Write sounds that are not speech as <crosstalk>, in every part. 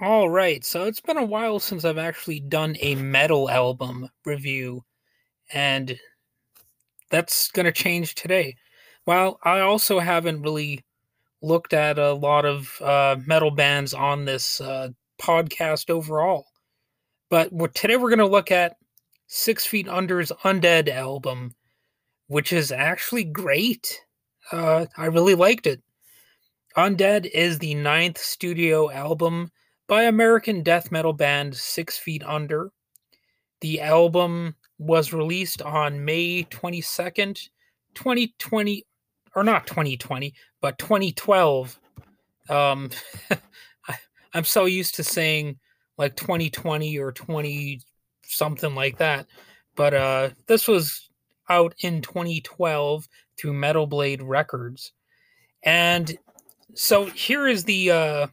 All right, so it's been a while since I've actually done a metal album review, and that's going to change today. While I also haven't really looked at a lot of uh, metal bands on this uh, podcast overall, but today we're going to look at Six Feet Under's Undead album, which is actually great. Uh, I really liked it. Undead is the ninth studio album by American death metal band Six Feet Under. The album was released on May 22nd, 2020, or not 2020, but 2012. Um, <laughs> I, I'm so used to saying like 2020 or 20 something like that. But uh, this was out in 2012 through Metal Blade Records. And so here is the uh,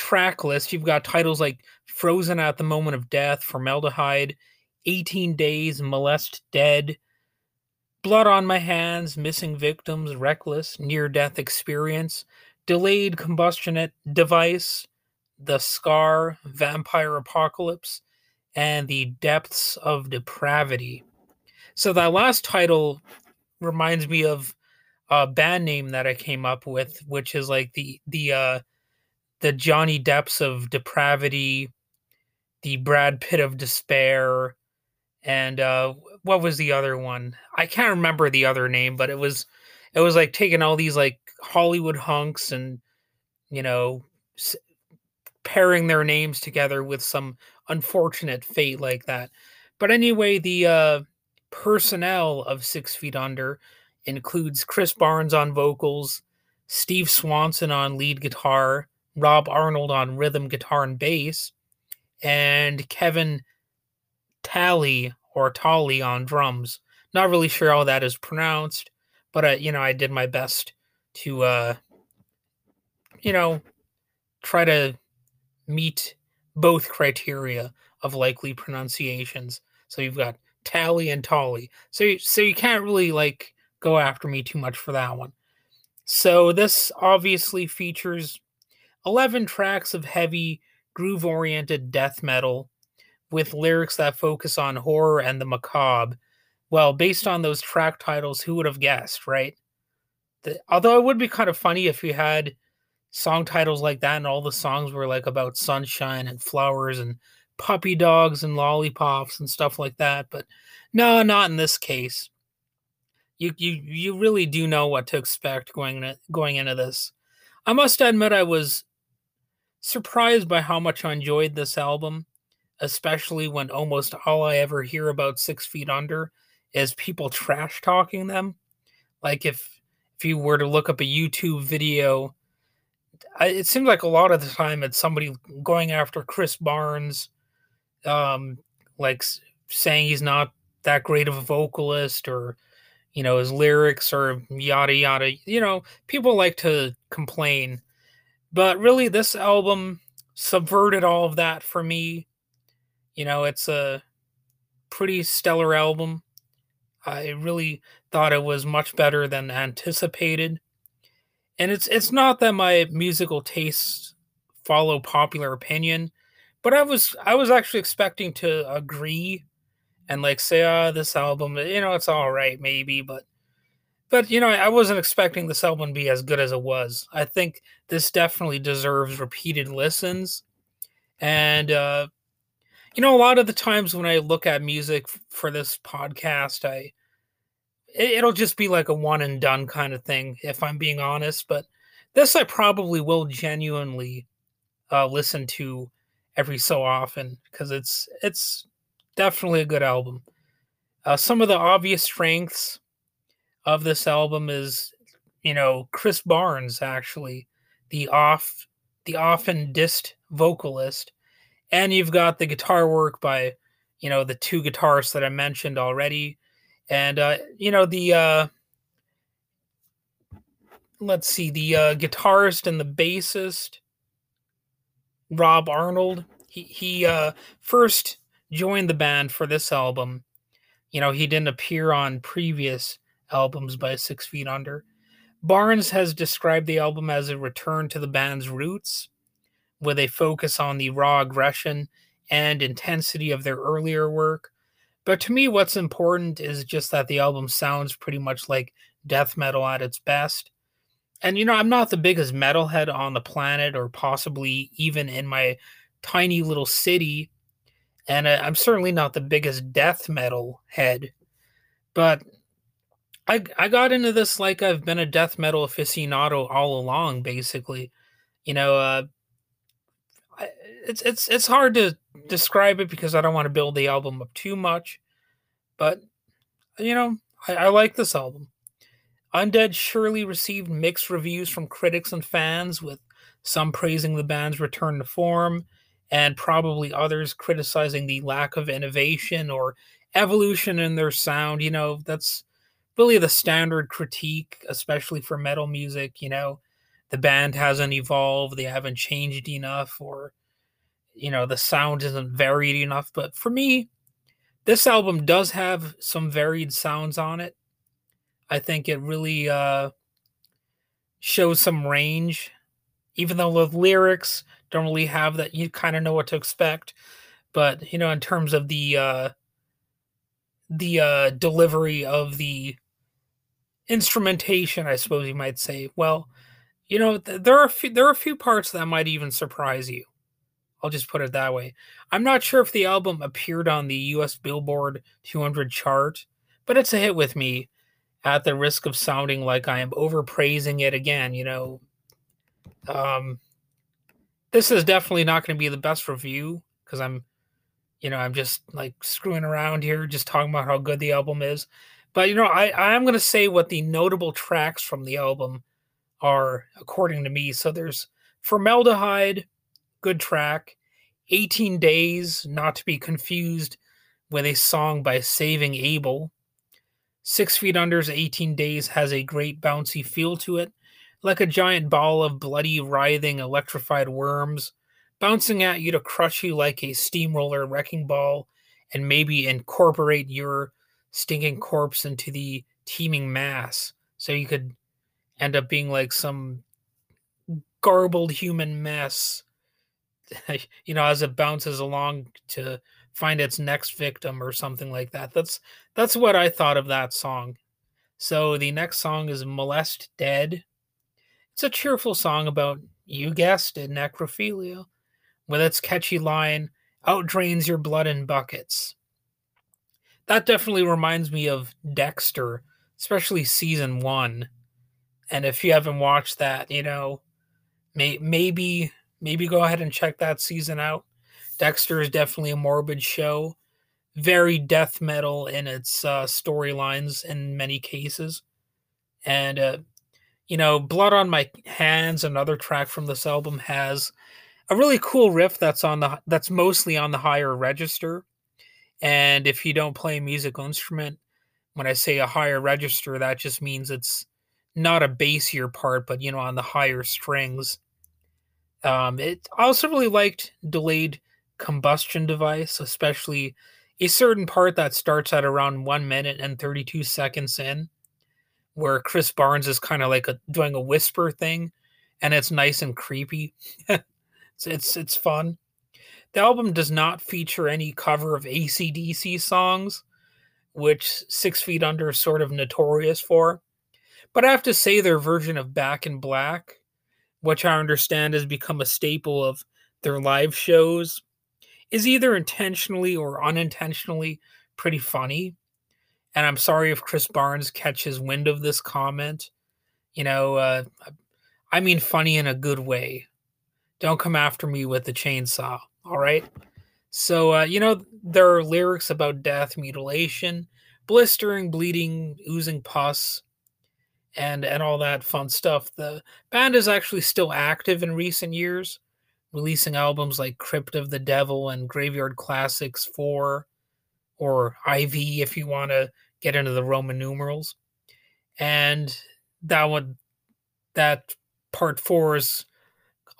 track list, you've got titles like Frozen at the Moment of Death, Formaldehyde, 18 Days, Molest Dead, Blood on My Hands, Missing Victims, Reckless, Near Death Experience, Delayed Combustion Device, The Scar, Vampire Apocalypse, and The Depths of Depravity. So that last title reminds me of a band name that I came up with, which is like the the uh the Johnny Depps of depravity, the Brad Pitt of despair, and uh, what was the other one? I can't remember the other name, but it was it was like taking all these like Hollywood hunks and you know s- pairing their names together with some unfortunate fate like that. But anyway, the uh, personnel of Six Feet Under includes Chris Barnes on vocals, Steve Swanson on lead guitar, Rob Arnold on rhythm guitar and bass, and Kevin Tally or Tolly on drums. Not really sure how that is pronounced, but uh, you know, I did my best to uh you know, try to meet both criteria of likely pronunciations. So you've got Tally and Tolly. So so you can't really like go after me too much for that one. So this obviously features 11 tracks of heavy, groove oriented death metal with lyrics that focus on horror and the macabre. Well, based on those track titles, who would have guessed, right? The, although it would be kind of funny if you had song titles like that and all the songs were like about sunshine and flowers and puppy dogs and lollipops and stuff like that. But no, not in this case. You you you really do know what to expect going going into this. I must admit I was surprised by how much I enjoyed this album, especially when almost all I ever hear about Six Feet Under is people <laughs> trash talking them. Like if if you were to look up a YouTube video, it seems like a lot of the time it's somebody going after Chris Barnes, um, like saying he's not that great of a vocalist or you know his lyrics or yada yada. You know, people like to complain but really, this album subverted all of that for me. You know, it's a pretty stellar album. I really thought it was much better than anticipated. And it's it's not that my musical tastes follow popular opinion, but I was I was actually expecting to agree and like say, ah, oh, this album, you know, it's all right, maybe, but but you know, I wasn't expecting this album to be as good as it was. I think this definitely deserves repeated listens. And uh, you know, a lot of the times when I look at music for this podcast, I it'll just be like a one and done kind of thing, if I'm being honest. But this I probably will genuinely uh, listen to every so often because it's it's definitely a good album. Uh, some of the obvious strengths of this album is, you know, Chris Barnes actually, the off the often dissed vocalist, and you've got the guitar work by, you know, the two guitarists that I mentioned already, and uh, you know the uh, let's see the uh, guitarist and the bassist, Rob Arnold. He he uh, first joined the band for this album. You know, he didn't appear on previous albums by Six Feet Under. Barnes has described the album as a return to the band's roots, where they focus on the raw aggression and intensity of their earlier work. But to me, what's important is just that the album sounds pretty much like death metal at its best. And, you know, I'm not the biggest metalhead on the planet or possibly even in my tiny little city. And uh, I'm certainly not the biggest death metal head. But I, I got into this like I've been a death metal aficionado all along, basically. You know, uh, it's it's it's hard to describe it because I don't want to build the album up too much, but you know I, I like this album. Undead surely received mixed reviews from critics and fans, with some praising the band's return to form, and probably others criticizing the lack of innovation or evolution in their sound. You know, that's really the standard critique, especially for metal music. You know, the band hasn't evolved, they haven't changed enough, or you know the sound isn't varied enough but for me this album does have some varied sounds on it i think it really uh shows some range even though the lyrics don't really have that you kind of know what to expect but you know in terms of the uh the uh delivery of the instrumentation i suppose you might say well you know there are a few, there are a few parts that might even surprise you I'll just put it that way. I'm not sure if the album appeared on the US Billboard 200 chart, but it's a hit with me at the risk of sounding like I am overpraising it again, you know. Um this is definitely not going to be the best review because I'm you know, I'm just like screwing around here just talking about how good the album is. But you know, I I am going to say what the notable tracks from the album are according to me. So there's Formaldehyde, good track. 18 Days, not to be confused with a song by Saving Abel. Six Feet Under's 18 Days has a great bouncy feel to it, like a giant ball of bloody, writhing, electrified worms, bouncing at you to crush you like a steamroller wrecking ball, and maybe incorporate your stinking corpse into the teeming mass. So you could end up being like some garbled human mess <laughs> you know, as it bounces along to find its next victim or something like that. That's that's what I thought of that song. So the next song is Molest Dead. It's a cheerful song about, you guessed it, necrophilia, with its catchy line, outdrains your blood in buckets. That definitely reminds me of Dexter, especially season one. And if you haven't watched that, you know, may, maybe maybe go ahead and check that season out. Dexter is definitely a morbid show, very death metal in its uh, storylines in many cases, and uh, you know, Blood on My Hands, another track from this album, has a really cool riff that's on the that's mostly on the higher register. And if you don't play a musical instrument, when I say a higher register, that just means it's not a bassier part, but you know, on the higher strings. Um, it I also really liked delayed combustion device, especially a certain part that starts at around one minute and 32 seconds in, where Chris Barnes is kind of like a, doing a whisper thing, and it's nice and creepy. <laughs> it's, it's it's fun. The album does not feature any cover of ACDC songs, which Six Feet Under is sort of notorious for. But I have to say, their version of Back in Black which I understand has become a staple of their live shows, is either intentionally or unintentionally pretty funny. And I'm sorry if Chris Barnes catches wind of this comment. You know, uh, I mean funny in a good way. Don't come after me with the chainsaw, all right? So, uh, you know, there are lyrics about death, mutilation, blistering, bleeding, oozing pus, and and all that fun stuff. The band is actually still active in recent years, releasing albums like Crypt of the Devil and Graveyard Classics 4 or IV if you want to get into the Roman numerals. And that one that part 4 is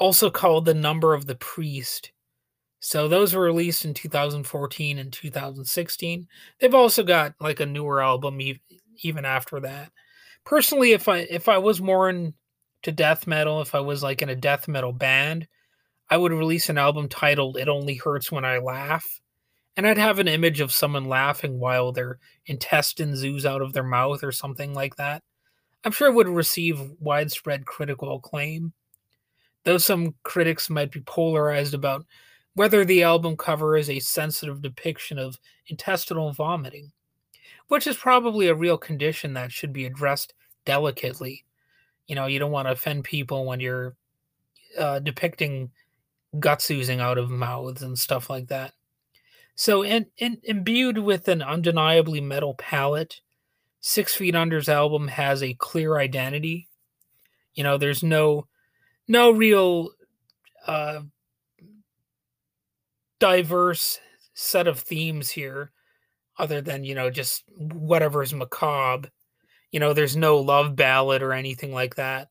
also called The Number of the Priest. So those were released in 2014 and 2016. They've also got like a newer album even after that personally, if I if I was more into death metal, if I was like in a death metal band, I would release an album titled It Only Hurts When I Laugh, and I'd have an image of someone laughing while their intestines ooze out of their mouth or something like that. I'm sure it would receive widespread critical acclaim, though some critics might be polarized about whether the album cover is a sensitive depiction of intestinal vomiting, which is probably a real condition that should be addressed delicately. You know, you don't want to offend people when you're uh, depicting guts oozing out of mouths and stuff like that. So, in, in, imbued with an undeniably metal palette, Six Feet Under's album has a clear identity. You know, there's no no real uh, diverse set of themes here other than you know just whatever's macabre. You know there's no love ballad or anything like that.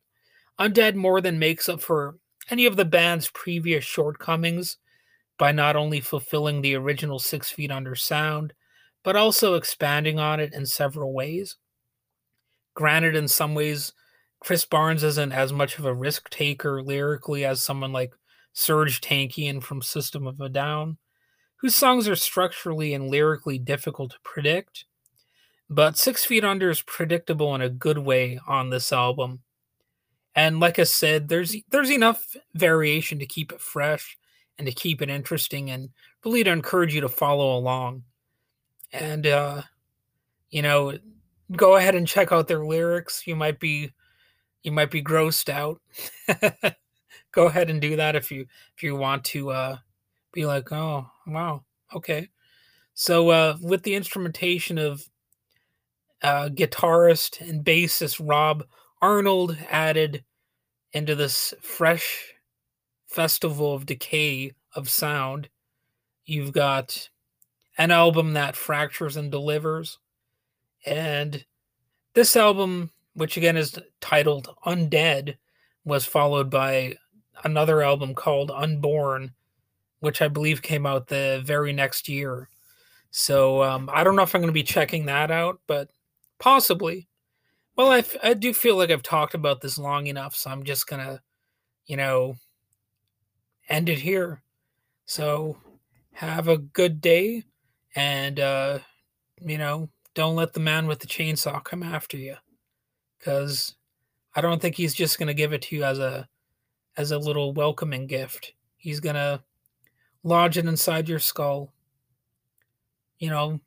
Undead more than makes up for any of the band's previous shortcomings by not only fulfilling the original six feet under sound but also expanding on it in several ways. Granted in some ways chris barnes isn't as much of a risk taker lyrically as someone like Serj Tankian from System of a Down, whose songs are structurally and lyrically difficult to predict. But Six Feet Under is predictable in a good way on this album. And like I said, there's there's enough variation to keep it fresh and to keep it interesting and really to encourage you to follow along. And uh, you know, go ahead and check out their lyrics. You might be you might be grossed out. <laughs> go ahead and do that if you if you want to uh be like oh wow okay so uh with the instrumentation of uh guitarist and bassist rob arnold added into this fresh festival of decay of sound you've got an album that fractures and delivers and this album which again is titled undead was followed by another album called Unborn, which I believe came out the very next year. So um, I don't know if I'm going to be checking that out, but possibly. Well, I, f- I do feel like I've talked about this long enough, so I'm just going to, you know, end it here. So have a good day and, uh, you know, don't let the man with the chainsaw come after you because I don't think he's just going to give it to you as a as a little welcoming gift. He's going to lodge it inside your skull. You know,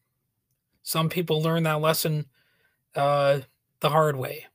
some people learn that lesson uh, the hard way.